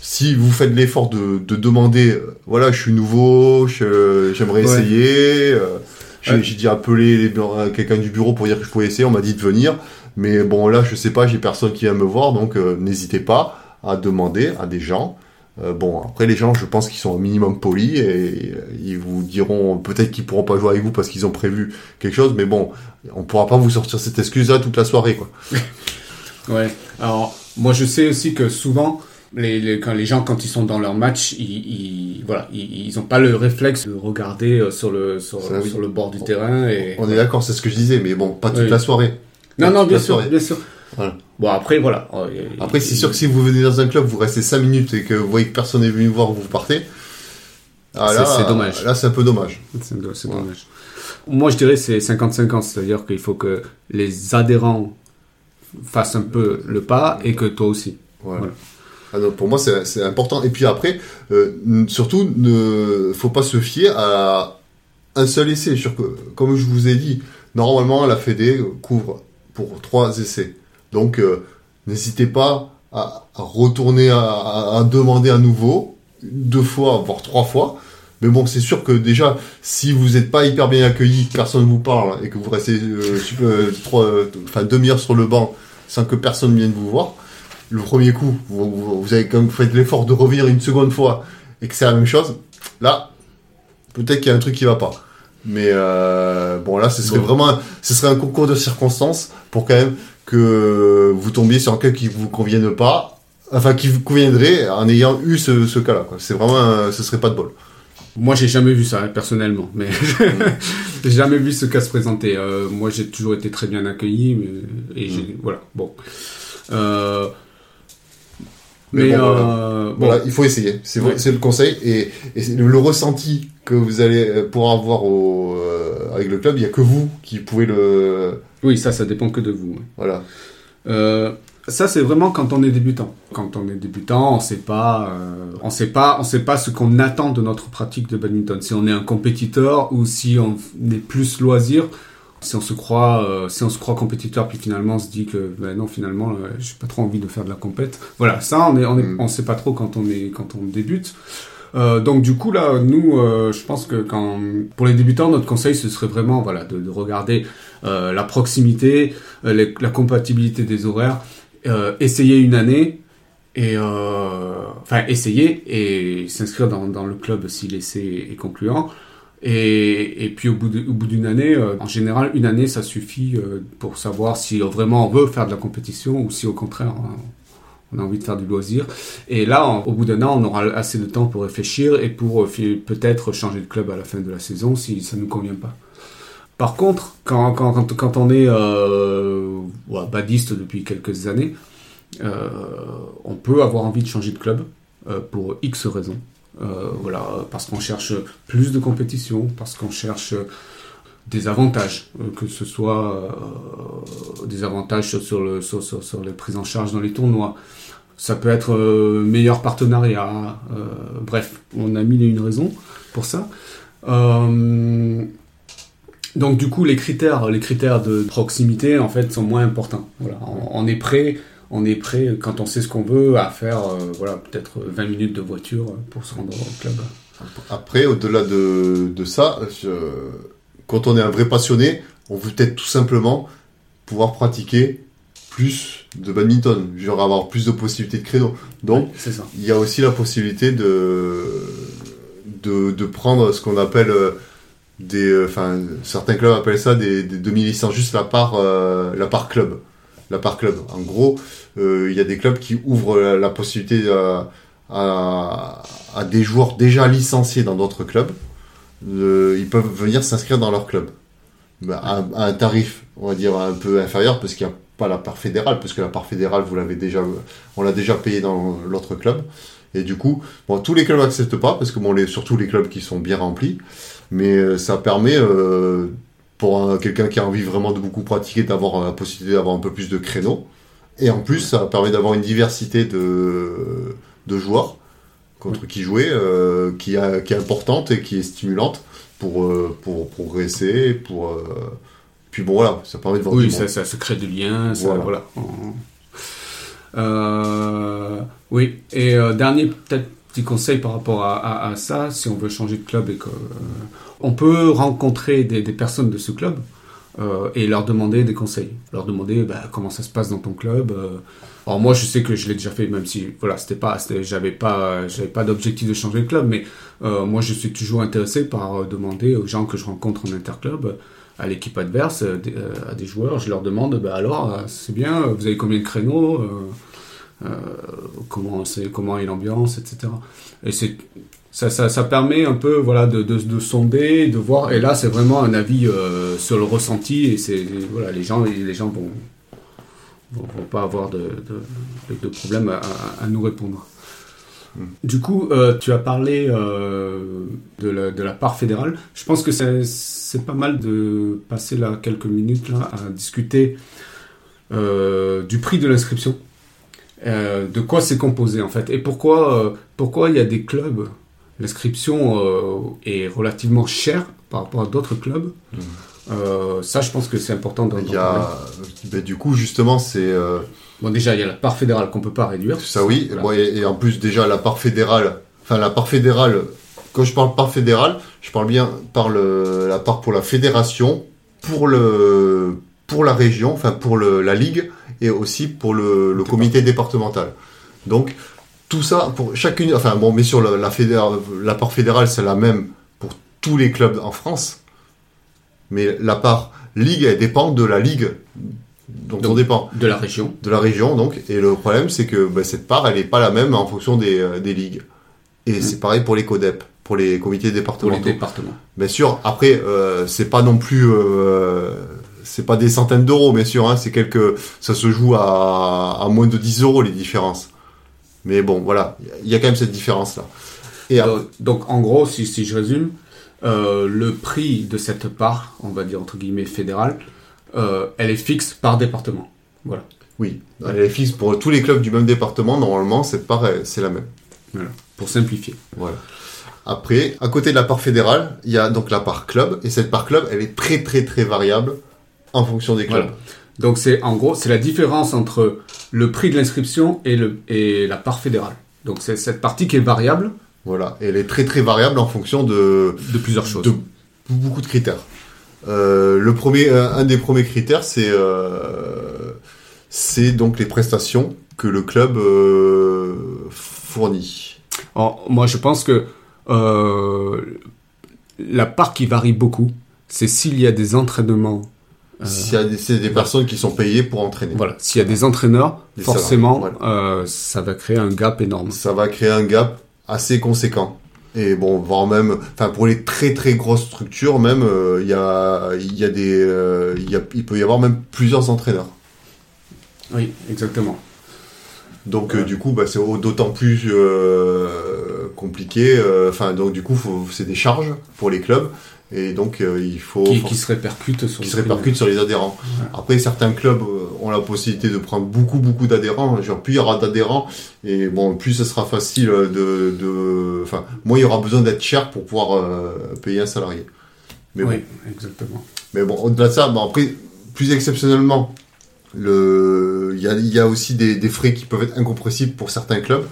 si vous faites l'effort de, de demander, euh, voilà, je suis nouveau, j'aimerais Ouais. essayer, euh, j'ai dit appeler quelqu'un du bureau pour dire que je pouvais essayer, on m'a dit de venir, mais bon là, je sais pas, j'ai personne qui vient me voir, donc euh, n'hésitez pas à demander à des gens. Euh, bon, après les gens, je pense qu'ils sont au minimum polis et, euh, ils vous diront peut-être qu'ils pourront pas jouer avec vous parce qu'ils ont prévu quelque chose, mais bon, on pourra pas vous sortir cette excuse-là toute la soirée, quoi. <laughs> Ouais. Alors, moi, je sais aussi que souvent, les, les- quand les gens, quand ils sont dans leur match, ils, ils- voilà, ils, ils ont pas le réflexe de regarder euh, sur le, sur, Ça, oui. sur le bord du terrain et. On est d'accord, c'est ce que je disais, mais bon, pas toute Oui. la soirée. Non, Pas non, bien sûr, bien sûr. Voilà. Bon, après, voilà. Il- Après, c'est sûr que si vous venez dans un club, vous restez 5 minutes et que vous voyez que personne n'est venu vous voir, vous partez. Ah, C'est- là, c'est dommage. Là, c'est un peu dommage. C'est c'est Voilà. dommage. Moi, je dirais c'est 50-50, c'est-à-dire qu'il faut que les adhérents fassent un peu le pas et que toi aussi. Voilà. Voilà. Ah non, pour moi, c'est important. Et puis après, euh, surtout, ne faut pas se fier à un seul essai. Sur que, comme je vous ai dit, normalement, la Fédé couvre pour trois essais. Donc, euh, n'hésitez pas à, à retourner à, à- à demander à nouveau, deux fois, voire trois fois. Mais bon, c'est sûr que déjà, si vous n'êtes pas hyper bien accueilli, que personne vous parle et que vous restez euh, euh, trois, enfin demi-heure sur le banc sans que personne vienne vous voir, le premier coup, vous, vous, vous avez quand même fait l'effort de revenir une seconde fois et que c'est la même chose, là, peut-être qu'il y a un truc qui va pas. Mais euh, bon, là, ce serait vraiment, ce serait un concours de circonstances pour quand même que vous tombiez sur un cas qui vous convienne pas, enfin qui vous conviendrait en ayant eu ce, ce cas-là. C'est vraiment, un- ce serait pas de bol. Moi, j'ai jamais vu ça hein, personnellement, mais <laughs> j'ai jamais vu ce cas se présenter. Euh, moi, j'ai toujours été très bien accueilli, mais, et j'ai voilà. Bon. Euh, Mais mais bon, euh, bon, Voilà, il faut essayer. C'est Ouais. le conseil et, le, le ressenti que vous allez euh, pouvoir avoir au, euh, avec le club, il y a que vous qui pouvez le, oui, ça, ça dépend que de vous. voilà. Euh, ça, c'est vraiment quand on est débutant. Quand on est débutant, on sait pas, on sait pas, on sait pas ce qu'on attend de notre pratique de badminton. Si on est un compétiteur ou si on est plus loisir. Si on se croit, euh, si on se croit compétiteur, puis finalement on se dit que ben non, finalement, euh, j'ai pas trop envie de faire de la compète. Voilà, ça, on est, on est, Mm. on sait pas trop quand on est, quand on débute. Euh, donc du coup là, nous, euh, je pense que quand pour les débutants, notre conseil ce serait vraiment voilà de, de regarder la proximité, les- la compatibilité des horaires, essayer une année et enfin essayer et s'inscrire dans, dans le club si l'essai est concluant. Et, puis au bout d'une année, euh, en général, une année ça suffit euh, pour savoir si vraiment on veut faire de la compétition ou si au contraire euh, on a envie de faire du loisir. Et là, au bout d'un an, on aura assez de temps pour réfléchir et pour euh, peut-être changer de club à la fin de la saison si ça ne nous convient pas. Par contre, quand, on est badiste depuis quelques années, on peut avoir envie de changer de club pour X raisons. Euh, voilà, parce qu'on cherche plus de compétition, parce qu'on cherche des avantages, euh, que ce soit euh, des avantages sur, sur, les prises en charge dans les tournois. Ça peut être euh, meilleur partenariat. bref, on a mille et une raisons pour ça. Donc du coup, les critères, les critères de proximité en fait sont moins importants. Voilà, on est prêt, on est prêt quand on sait ce qu'on veut à faire, euh, voilà, peut-être 20 minutes de voiture pour se rendre au club. Après, au-delà de, de ça, je- quand on est un vrai passionné, on veut peut-être tout simplement pouvoir pratiquer plus de badminton, genre avoir plus de possibilités de créneaux. Donc, ça. il y a aussi la possibilité de, de, de prendre ce qu'on appelle euh, des, euh, enfin, certains clubs appellent ça des, des demi-licences, juste la part, euh, la part club. La part club. En gros, euh, il y a des clubs qui ouvrent la, possibilité à, des joueurs déjà licenciés dans d'autres clubs. Euh, ils peuvent venir s'inscrire dans leur club. Bah, à, un- tarif, on va dire, un peu inférieur, parce qu'il n'y a pas la part fédérale, parce que la part fédérale, vous l'avez déjà, on l'a déjà payé dans l'autre club. Et du coup, bon, tous les clubs n'acceptent pas, parce que bon, surtout les clubs qui sont bien remplis, mais euh, ça permet, pour un- quelqu'un qui a envie vraiment de beaucoup pratiquer, d'avoir la possibilité d'avoir un peu plus de créneaux. Et en plus, ça permet d'avoir une diversité de, de joueurs contre qui jouer, euh, qui, a- qui est importante et qui est stimulante pour, euh, pour progresser, pour... euh, puis bon, voilà, ça permet de voir Oui, monde. ça, ça se crée du lien, ça, Voilà. voilà. Euh, oui, et euh, dernier peut-être petit conseil par rapport à, à- à ça, si on veut changer de club et que euh, on peut rencontrer des, personnes de ce club euh, et leur demander des conseils, leur demander bah, comment ça se passe dans ton club. euh. Alors moi, je sais que je l'ai déjà fait, même si voilà, c'était pas, j'avais pas, j'avais pas d'objectif de changer de club, mais euh, moi, je suis toujours intéressé par demander aux gens que je rencontre en interclub à l'équipe adverse, à des joueurs, je leur demande, bah alors, c'est bien, vous avez combien de créneaux, comment, c'est, comment est l'ambiance, etc. Et c'est, ça, ça, ça permet un peu voilà, de, de, de sonder, de voir, et là c'est vraiment un avis euh, sur le ressenti, et c'est, voilà, les gens, les gens vont, vont, vont pas avoir de, de, problème à, nous répondre. Du coup, euh, tu as parlé euh, de, la, de la part fédérale. Je pense que c'est, c'est pas mal de passer là quelques minutes là, à discuter euh, du prix de l'inscription. Euh, de quoi c'est composé en fait et pourquoi pourquoi il y a des clubs l'inscription euh, est relativement chère par rapport à d'autres clubs Euh, ça je pense que c'est important d'en parler. a, du coup, justement, c'est... euh, bon déjà il y a la part fédérale qu'on peut pas réduire Ça oui, Voilà. Bon, et, et en plus déjà la part fédérale, enfin la part fédérale, quand je parle part fédérale, je parle bien par le, la part pour la fédération, pour le pour la région, enfin pour le, la ligue et aussi pour le, le comité départemental. Donc tout ça pour chacune, enfin bon, mais sur la, la, part fédérale c'est la même pour tous les clubs en France. Mais la part ligue, elle dépend de la ligue dont on Donc, dépend. De la région. De la région, donc. Et le problème, c'est que bah, cette part, elle n'est pas la même en fonction des, euh, des ligues. Et c'est pareil pour les CODEP, pour les comités Pour les départementaux. départements. Bien sûr, après, euh, c'est pas non plus, euh, c'est pas des centaines d'euros, bien sûr. Hein, c'est quelques, ça se joue à, à moins de 10 euros les différences. Mais bon, voilà, il y a quand même cette différence là. Et après- Donc, donc, en gros, si, si je résume, euh, le prix de cette part, on va dire entre guillemets fédérale, euh, elle est fixe par département. Voilà. oui, elle est fixe pour tous les clubs du même département. Normalement, c'est pareil, c'est la même. voilà. Pour simplifier. Voilà. Après, à côté de la part fédérale, il y a donc la part club, et cette part club, elle est très très très variable en fonction des clubs. Voilà. Donc c'est en gros c'est la différence entre le prix de l'inscription et le et la part fédérale. Donc c'est cette partie qui est variable Voilà, et elle est très très variable en fonction de, de plusieurs choses. de beaucoup de critères. Euh, le premier, un des premiers critères, c'est euh, c'est donc les prestations que le club euh, fournit. Alors, moi je pense que euh, la part qui varie beaucoup, c'est s'il y a des entraînements. Euh, S'il y a des, c'est des personnes qui sont payées pour entraîner. voilà, s'il y a des entraîneurs, Des forcément, salariés, euh, ça va créer un gap énorme. Ça va créer un gap assez conséquent. Et bon, voire même, enfin pour les très très grosses structures, même euh, il y a y a des il peut y avoir même plusieurs entraîneurs. Oui, exactement. Donc euh, du coup, bah, c'est d'autant plus compliqué. Enfin, donc du coup, c'est des charges pour les clubs, et donc euh, il faut Qui, se répercute sur qui se répercute sur les adhérents. Ouais. Après, certains clubs euh, ont la possibilité de prendre beaucoup beaucoup d'adhérents. Genre, plus il y aura d'adhérents, et bon, plus ce sera facile de, de, enfin, moins il y aura besoin d'être cher pour pouvoir euh, payer un salarié. Mais Oui, bon, exactement. mais bon, au-delà de ça, bon, après, plus exceptionnellement, le, il y a, il y a aussi des, des frais qui peuvent être incompressibles pour certains clubs.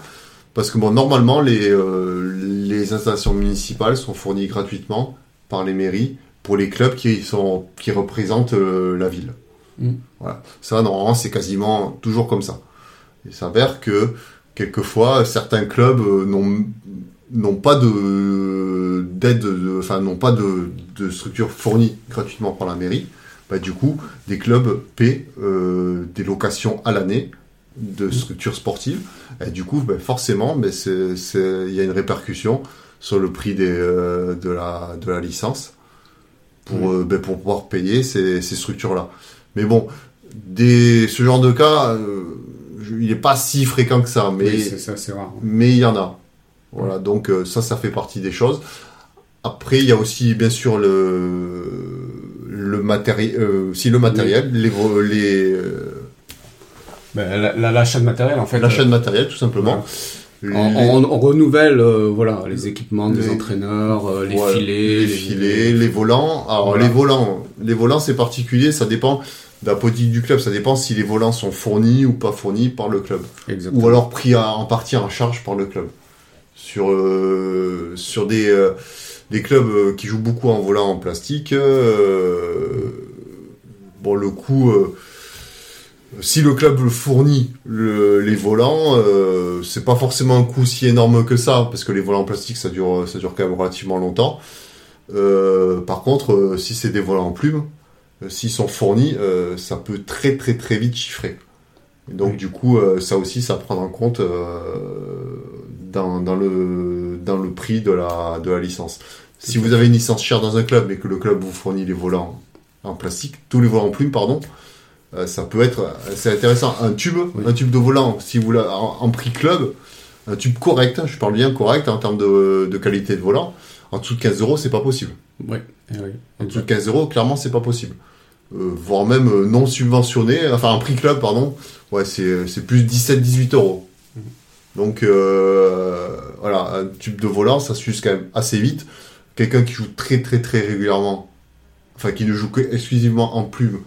Parce que bon, normalement, les, euh, les installations municipales sont fournies gratuitement par les mairies pour les clubs qui, sont, qui représentent euh, la ville. Mm. Voilà. Ça, normalement, c'est quasiment toujours comme ça. Il s'avère que, quelquefois, certains clubs euh, n'ont n'ont pas de d'aide, de- enfin n'ont pas de, de structure fournie gratuitement par la mairie. Bah, du coup, des clubs paient euh, des locations à l'année de structures sportives. Et du coup, bah, forcément, bah, il y a une répercussion sur le prix des, euh, de, la, de la licence pour, euh, bah, pour pouvoir payer ces, ces structures-là. Mais bon, des, ce genre de cas, euh, il n'est pas si fréquent que ça. Mais Oui, c'est ça, c'est rare. mais il y en a. Voilà, donc ça, ça fait partie des choses. Après, il y a aussi, bien sûr, le, le matériel, euh, si le matériel, les, les, euh, Ben, la- la- L'achat de matériel, en fait. l'achat de matériel, tout simplement. On, Les- on- on renouvelle euh, voilà, les équipements des Les- entraîneurs, euh, les voilà, filets. les filets, les volants. Alors Voilà. les volants, les volants, c'est particulier, ça dépend de la politique du club, ça dépend si les volants sont fournis ou pas fournis par le club. Exactement. ou alors pris à- en partie en charge par le club. Sur, euh, sur des, des clubs qui jouent beaucoup en volant en plastique, bon, le coût, euh, si le club fournit le- les volants, euh, c'est pas forcément un coût si énorme que ça, parce que les volants en plastique, ça dure, ça dure quand même relativement longtemps. Euh, par contre, euh, si c'est des volants en plume, euh, s'ils sont fournis, ça peut très très très vite chiffrer. Et donc Oui. du coup, ça aussi, ça prend en compte dans, dans, le, dans le prix de la, de la licence. Si vous avez une licence chère dans un club et que le club vous fournit les volants en plastique, tous les volants en plume, pardon, euh, ça peut être c'est intéressant. Un tube, Oui. un tube de volant, si vous l'avez en, en prix club, un tube correct, hein, je parle bien correct en termes de, de qualité de volant, en dessous de 15 euros, c'est pas possible. Ouais, eh oui. En dessous de 15 euros, clairement, c'est pas possible. Euh, voire même euh, non subventionné, enfin un prix club, pardon, ouais, c'est c'est plus 17-18 euros. Donc euh, voilà, un tube de volant, ça s'use quand même assez vite. Quelqu'un qui joue très très très régulièrement, enfin qui ne joue que exclusivement en plume,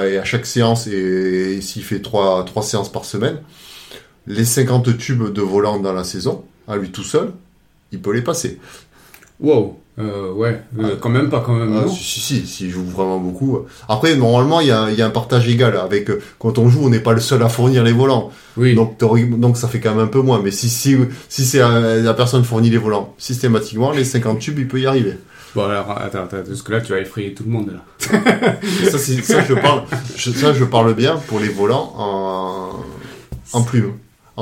et à chaque séance, et, s'il fait 3, trois séances par semaine, les 50 tubes de volant dans la saison, à lui tout seul, il peut les passer. Wow. Euh, ouais, euh, Ah. quand même pas, quand même. Ah, si, si, si, joue vraiment beaucoup. Après, normalement, il y a, il y a un partage égal. Avec, euh, quand on joue, on n'est pas le seul à fournir les volants. oui. Donc, donc, ça fait quand même un peu moins. Mais si, si, si c'est euh, la personne fournit les volants systématiquement, les 50 tubes, il peut y arriver. Bon, alors, attends, attends, parce que là, tu vas effrayer tout le monde, là. <laughs> ça, je parle, je, ça, je parle bien pour les volants en, en plume.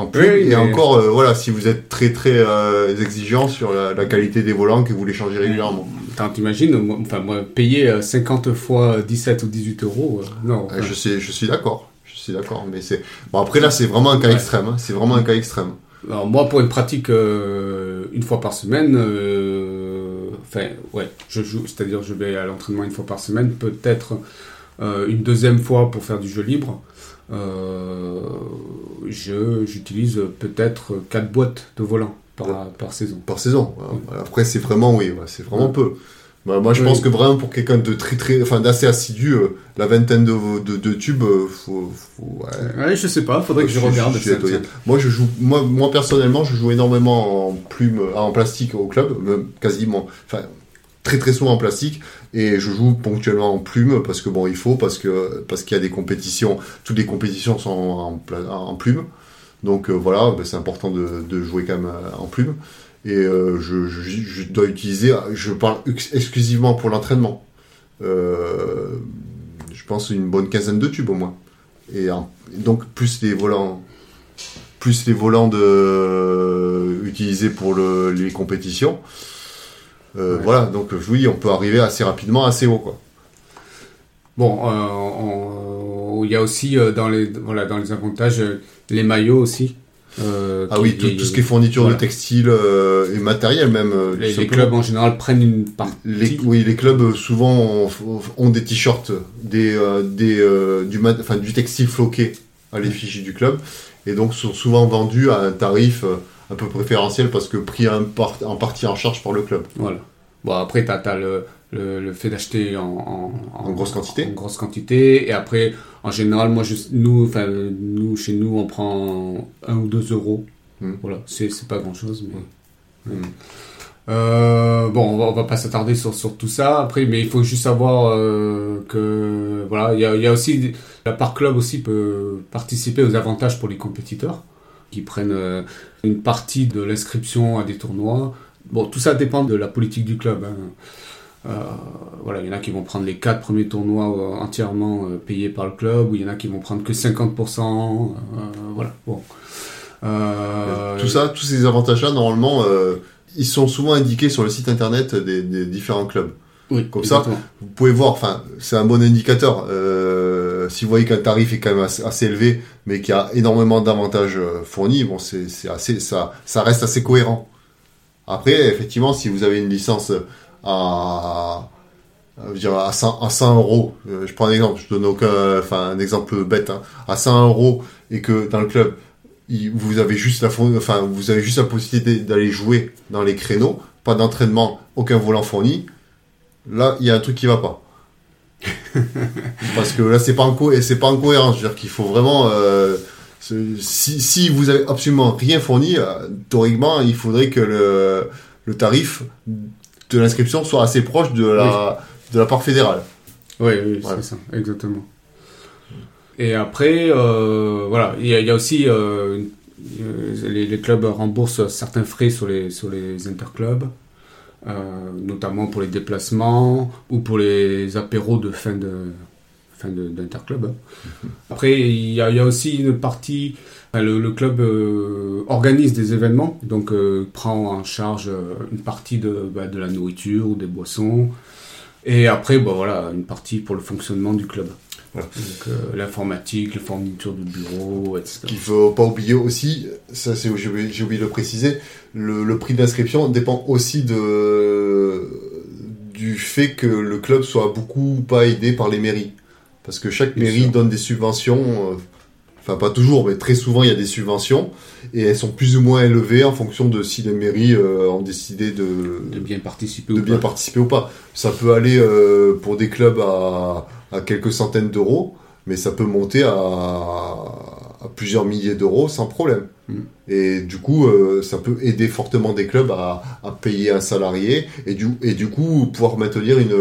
En. Oui, et encore, euh, voilà, si vous êtes très, très euh, exigeant sur la, la qualité des volants, que vous les changez régulièrement. T'imagines, moi, enfin, moi, payer euh, 50 fois 17 ou 18 euros, euh, non. Euh, enfin, Je sais, je suis d'accord. Je suis d'accord, mais c'est bon. Après là, c'est vraiment un cas Ouais. extrême. hein. C'est vraiment un cas extrême. Alors, moi, pour une pratique euh, une fois par semaine, euh, enfin, ouais, je joue, c'est-à-dire je vais à l'entraînement une fois par semaine, peut-être euh, une deuxième fois pour faire du jeu libre. Euh, je j'utilise peut-être quatre boîtes de volants par, par saison. par saison. Voilà. Après, c'est vraiment, oui, c'est vraiment Ouais. peu. Bah, moi, je Oui. pense que vraiment pour quelqu'un de très, très, enfin, d'assez assidu, euh, la vingtaine de, de, de tubes, euh, faut, faut, ouais. Ouais, je sais pas, faudrait que je, suis- regarde. Moi, je joue, moi, moi personnellement, je joue énormément en plume, en plastique au club, même quasiment, enfin, très très souvent en plastique, et je joue ponctuellement en plume parce que bon, il faut, parce que parce qu'il y a des compétitions, toutes les compétitions sont en, plume, donc euh, voilà, ben, c'est important de, jouer quand même euh, en plume. Et euh, je, dois utiliser, je parle ex- exclusivement pour l'entraînement. Je pense une bonne quinzaine de tubes au moins. Et donc plus les volants, plus les volants de utilisés pour le- les compétitions. Euh, Ouais. Voilà, donc oui, on peut arriver assez rapidement, assez haut quoi. Bon, euh, on- il y a aussi euh, dans les voilà dans les avantages euh, les maillots aussi. euh, Ah oui, tout, tout ce qui est fourniture voilà. de textile euh, et matériel même. euh, les, clubs en général prennent une partie. Les, oui, les clubs euh, souvent ont, ont des t-shirts, des, euh, des, euh, du, mat- enfin, du textile floqué à l'effigie du club, et donc sont souvent vendus à un tarif euh, un peu préférentiel parce que pris en, par- en partie en charge par le club. Voilà. Bon, après, tu as, le, le, le fait d'acheter en, en, En grosse quantité. En grosse quantité. Et après, en général, moi, je, nous, nous, chez nous, on prend 1 ou 2 euros. Hmm. Voilà, c'est pas grand chose, mais. Hmm. Euh, bon, on va, on va pas s'attarder sur, sur tout ça après, mais il faut juste savoir euh, que voilà, il y a, y a aussi la part club aussi peut participer aux avantages pour les compétiteurs qui prennent euh, une partie de l'inscription à des tournois. Bon, tout ça dépend de la politique du club. hein. Euh, voilà, il y en a qui vont prendre les quatre premiers tournois euh, entièrement payés par le club, ou il y en a qui vont prendre que 50%. euh, voilà, bon. Tout ça, tous ces avantages-là, normalement, ils sont souvent indiqués sur le site internet des, des différents clubs. oui, comme ça. Vous pouvez voir, enfin, c'est un bon indicateur. Euh, si vous voyez qu'un tarif est quand même assez, élevé, mais qu'il y a énormément d'avantages euh, fournis, bon, c'est assez, ça, ça reste assez cohérent. Après, effectivement, si vous avez une licence à, à, à 100, à 100 euros, euh, je prends un exemple, je donne aucun, enfin, un exemple bête, hein, à 100 euros, et que dans le club, vous avez juste la, enfin, vous avez juste la possibilité d'aller jouer dans les créneaux, pas d'entraînement, aucun volant fourni, là, il y a un truc qui va pas. <laughs> Parce que là, c'est pas en c'est pas en cohérence. Je veux dire qu'il faut vraiment, euh, si, si vous avez absolument rien fourni, euh, théoriquement, il faudrait que le, le tarif de l'inscription soit assez proche de la, de la part fédérale. Oui, oui, Voilà. c'est ça, exactement. Et après, euh, voilà, il y, a- il y a aussi euh, les, les clubs remboursent certains frais sur les sur les interclubs, euh, notamment pour les déplacements ou pour les apéros de fin de fin d'interclub. hein. <laughs> Après, il y, a, il y a aussi une partie. enfin, le, le club euh, organise des événements, donc euh, prend en charge une partie de, bah, de la nourriture ou des boissons. Et après, bon, voilà, une partie pour le fonctionnement du club. Voilà. Donc euh, l'informatique, les fournitures de bureau, etc. Qu'il faut pas oublier aussi, ça c'est j'ai oublié j'ai oublié de le préciser, le, le prix d'inscription dépend aussi de du fait que le club soit beaucoup ou pas aidé par les mairies. Parce que chaque Bien mairie sûr. donne des subventions, euh, enfin pas toujours, mais très souvent il y a des subventions, et elles sont plus ou moins élevées en fonction de si les mairies euh, ont décidé de, De bien participer de ou bien pas. participer ou pas. Ça peut aller euh, pour des clubs à, à quelques centaines d'euros, mais ça peut monter à, à plusieurs milliers d'euros sans problème. Mm. Et du coup, euh, ça peut aider fortement des clubs à, à payer un salarié et du, et du coup pouvoir maintenir une,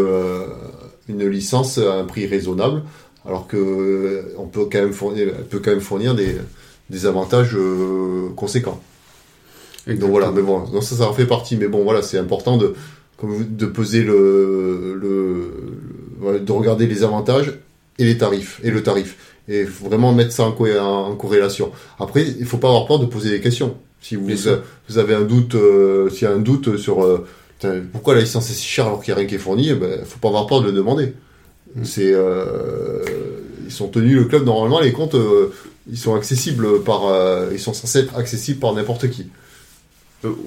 une licence à un prix raisonnable, alors que on peut quand même fournir, elle peut quand même fournir des, des avantages euh, conséquents. Donc voilà, mais bon, donc ça, ça en fait partie. Mais bon, voilà, c'est important de, comme de peser le, le, de regarder les avantages et les tarifs et le tarif et vraiment mettre ça en, co- en corrélation. Après, il faut pas avoir peur de poser des questions. Si vous, vous avez un doute, euh, s'il y a un doute sur euh, pourquoi la licence est si chère alors qu'il n'y a rien qui est fourni, eh ben, faut pas avoir peur de le demander. Mm. C'est, euh, ils sont tenus le club normalement les comptes, euh, ils sont accessibles par, euh, ils sont censés être accessibles par n'importe qui.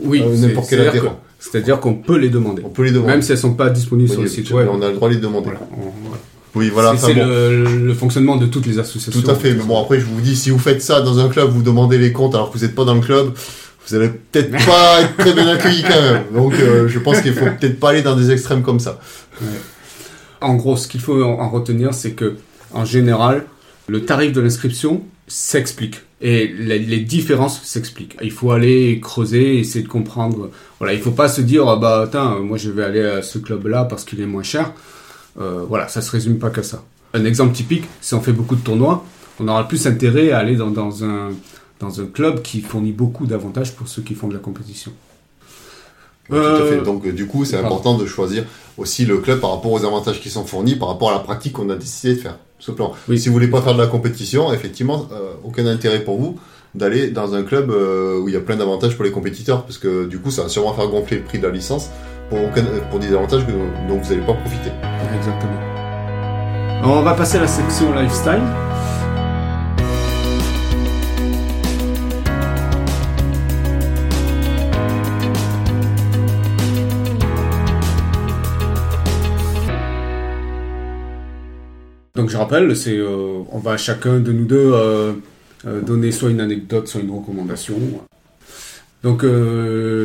Oui, n'importe quel c'est-à-dire adhérent. que- c'est-à-dire qu'on peut les demander. On peut les demander. Même si elles sont pas disponibles sur le site web. on a le droit de les demander. Voilà, on- voilà. Oui, voilà. C'est bon. le, le fonctionnement de toutes les associations. Tout à fait. Mais bon, après, je vous dis, si vous faites ça dans un club, vous demandez les comptes alors que vous n'êtes pas dans le club, vous allez peut-être <laughs> pas être très bien accueilli quand même. Donc, euh, je pense qu'il faut peut-être pas aller dans des extrêmes comme ça. En gros, ce qu'il faut en, en retenir, c'est que, en général, le tarif de l'inscription s'explique. Et les, différences s'expliquent. Il faut aller creuser, essayer de comprendre. Voilà, il faut pas se dire, ah bah, moi je vais aller à ce club-là parce qu'il est moins cher. Euh, voilà, ça se résume pas qu'à ça. Un exemple typique, si on fait beaucoup de tournois, on aura plus intérêt à aller dans un club qui fournit beaucoup d'avantages pour ceux qui font de la compétition. Oui, Tout à Euh, fait. Donc, euh, du coup, c'est important de choisir aussi le club par rapport aux avantages qui sont fournis, par rapport à la pratique qu'on a décidé de faire. Oui. Si vous voulez pas faire de la compétition, effectivement, euh, aucun intérêt pour vous d'aller dans un club euh, où il y a plein d'avantages pour les compétiteurs, parce que du coup, ça va sûrement faire gonfler le prix de la licence pour, aucun- pour des avantages que- dont vous n'allez pas profiter. Exactement. On va passer à la section lifestyle. Donc je rappelle, c'est euh, on va chacun de nous deux euh, euh, donner soit une anecdote, soit une recommandation. Donc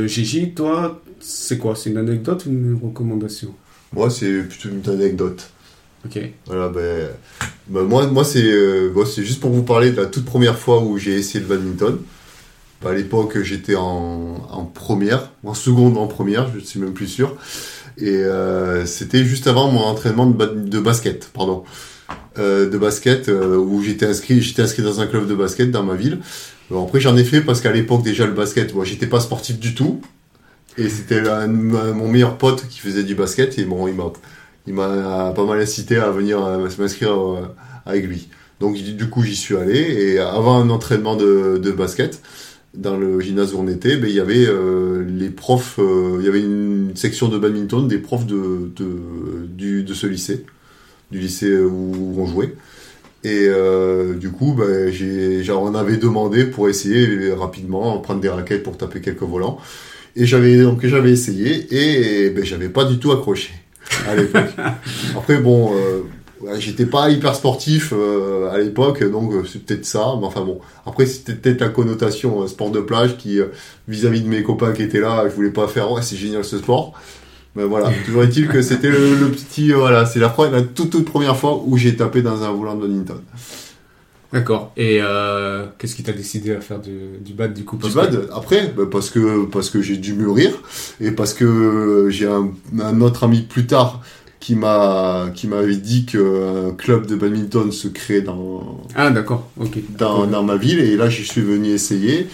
Gigi, toi, c'est quoi? C'est une anecdote ou une recommandation? Moi, c'est plutôt une anecdote. Ok. Voilà, ben, ben moi, moi c'est bon, juste pour vous parler de la toute première fois où j'ai essayé le badminton. Ben, à l'époque, j'étais en, en première, en seconde ou en première, je suis même plus sûr. Et euh, c'était juste avant mon entraînement de, ba- de basket, pardon. Euh, de basket, euh, où j'étais inscrit, j'étais inscrit dans un club de basket dans ma ville. Bon, après, j'en ai fait parce qu'à l'époque, déjà, le basket, moi, j'étais pas sportif du tout. Et c'était mon meilleur pote qui faisait du basket. Et bon, il m'a il m'a pas mal incité à venir euh, m'inscrire avec lui. Donc du coup j'y suis allé et avant un entraînement de, basket dans le gymnase où on était, ben, il y avait les profs, il y avait une section de badminton des profs de, de ce lycée, du lycée où on jouait. Et euh, du coup, ben, on avait demandé pour essayer rapidement prendre des raquettes pour taper quelques volants. Et j'avais donc j'avais essayé et ben, j'avais pas du tout accroché à l'époque. <laughs> Après, bon, euh, j'étais pas hyper sportif euh, à l'époque, donc euh, c'est peut-être ça. Mais enfin bon, après c'était peut-être la connotation euh, sport de plage qui, euh, vis-à-vis de mes copains qui étaient là, je voulais pas faire, ouais, c'est génial ce sport. Mais voilà, toujours est-il que c'était le, le petit, euh, voilà, c'est la, toute, toute première fois où j'ai tapé dans un volant de badminton. D'accord. Et euh, qu'est-ce qui t'a décidé à faire du, du bad du coup Du bad, que- après, bah, parce que parce que j'ai dû mûrir et parce que euh, j'ai un, un autre ami plus tard qui m'a qui m'avait dit qu'un club de badminton se crée dans Ah d'accord, ok. dans, dans ma ville et là j'y suis venu essayer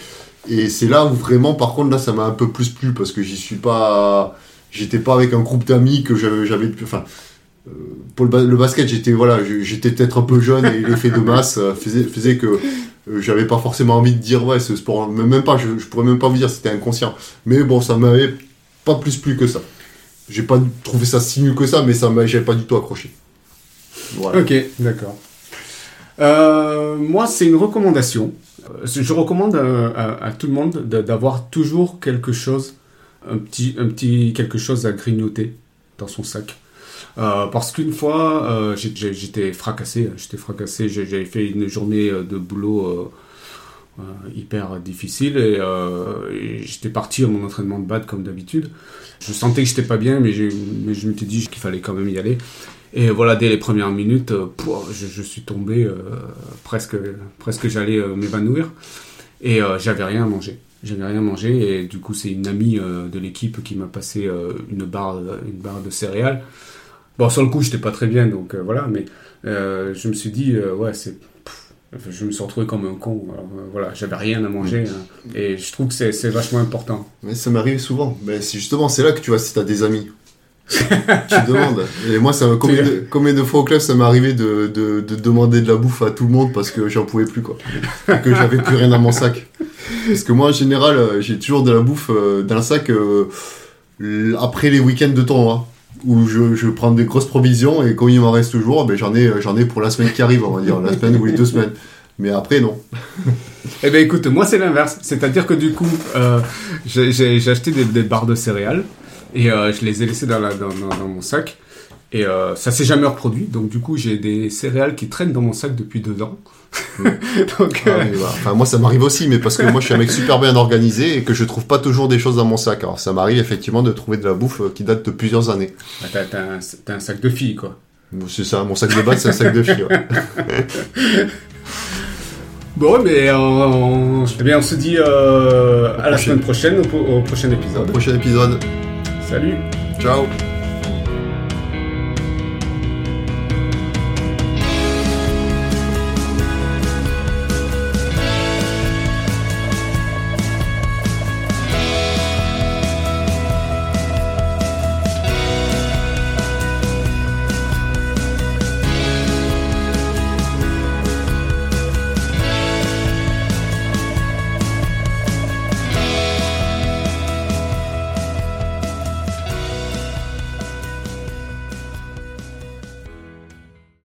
et c'est là où vraiment par contre là ça m'a un peu plus plu parce que j'y suis pas j'étais pas avec un groupe d'amis que j'avais enfin euh, pour le, ba- le basket j'étais voilà j'étais peut-être un peu jeune et l'effet de masse euh, faisait que euh, j'avais pas forcément envie de dire ouais ce sport même pas je, je pourrais même pas vous dire c'était inconscient mais bon ça m'avait pas plus plu que ça j'ai pas trouvé ça si nul que ça mais ça j'avais pas du tout accroché Ok, d'accord. Moi, c'est une recommandation. Je recommande à, tout le monde de- d'avoir toujours quelque chose, un petit, quelque chose à grignoter dans son sac. Euh, parce qu'une fois, euh, j'étais fracassé, j'étais fracassé, j'avais fait une journée euh, de boulot hyper difficile et, j'étais parti à mon entraînement de bad comme d'habitude. Je sentais que j'étais pas bien, mais, mais je m'étais dit qu'il fallait quand même y aller. Et voilà, dès les premières minutes, je, je suis tombé presque, presque j'allais m'évanouir. Et j'avais rien à manger. J'avais rien à manger et du coup c'est une amie euh, de l'équipe qui m'a passé euh, une barre, une barre de céréales. Bon, sur le coup, j'étais pas très bien, donc euh, voilà, mais euh, je me suis dit, euh, ouais, c'est. pff, Je me suis retrouvé comme un con. Alors, euh, voilà, j'avais rien à manger. hein. et je trouve que c'est c'est vachement important. Mais ça m'arrive souvent. Mais c'est justement, c'est là que tu vois si t'as des amis. <laughs> tu demandes. Et moi, ça, combien, de, combien de fois au club ça m'est arrivé de, de, de, demander de la bouffe à tout le monde parce que j'en pouvais plus, quoi. Et que j'avais plus rien dans mon sac. Parce que moi, en général, euh, j'ai toujours de la bouffe euh, dans le sac euh, après les week-ends de tournoi. Où je, prends des grosses provisions et quand il m'en reste toujours, ben, j'en ai, pour la semaine qui arrive, on va dire, la semaine ou les deux semaines. Mais après, non. <laughs> eh ben écoute, moi c'est l'inverse. C'est-à-dire que du coup, j'ai acheté des, barres de céréales et je les ai laissées dans, la, mon sac. Et ça s'est jamais reproduit. Donc du coup, j'ai des céréales qui traînent dans mon sac depuis deux ans. <laughs> donc, ah, euh, enfin, moi ça m'arrive aussi, mais parce que moi je suis un mec super bien organisé et que je trouve pas toujours des choses dans mon sac. Alors ça m'arrive effectivement de trouver de la bouffe qui date de plusieurs années. Ah, t'as un, un, sac de filles quoi. C'est ça, mon sac de base c'est un sac de filles. Ouais. <laughs> Bon, mais on, eh bien, on se dit euh, à la semaine prochaine, au, au prochain épisode. Au prochain épisode. Salut. Ciao.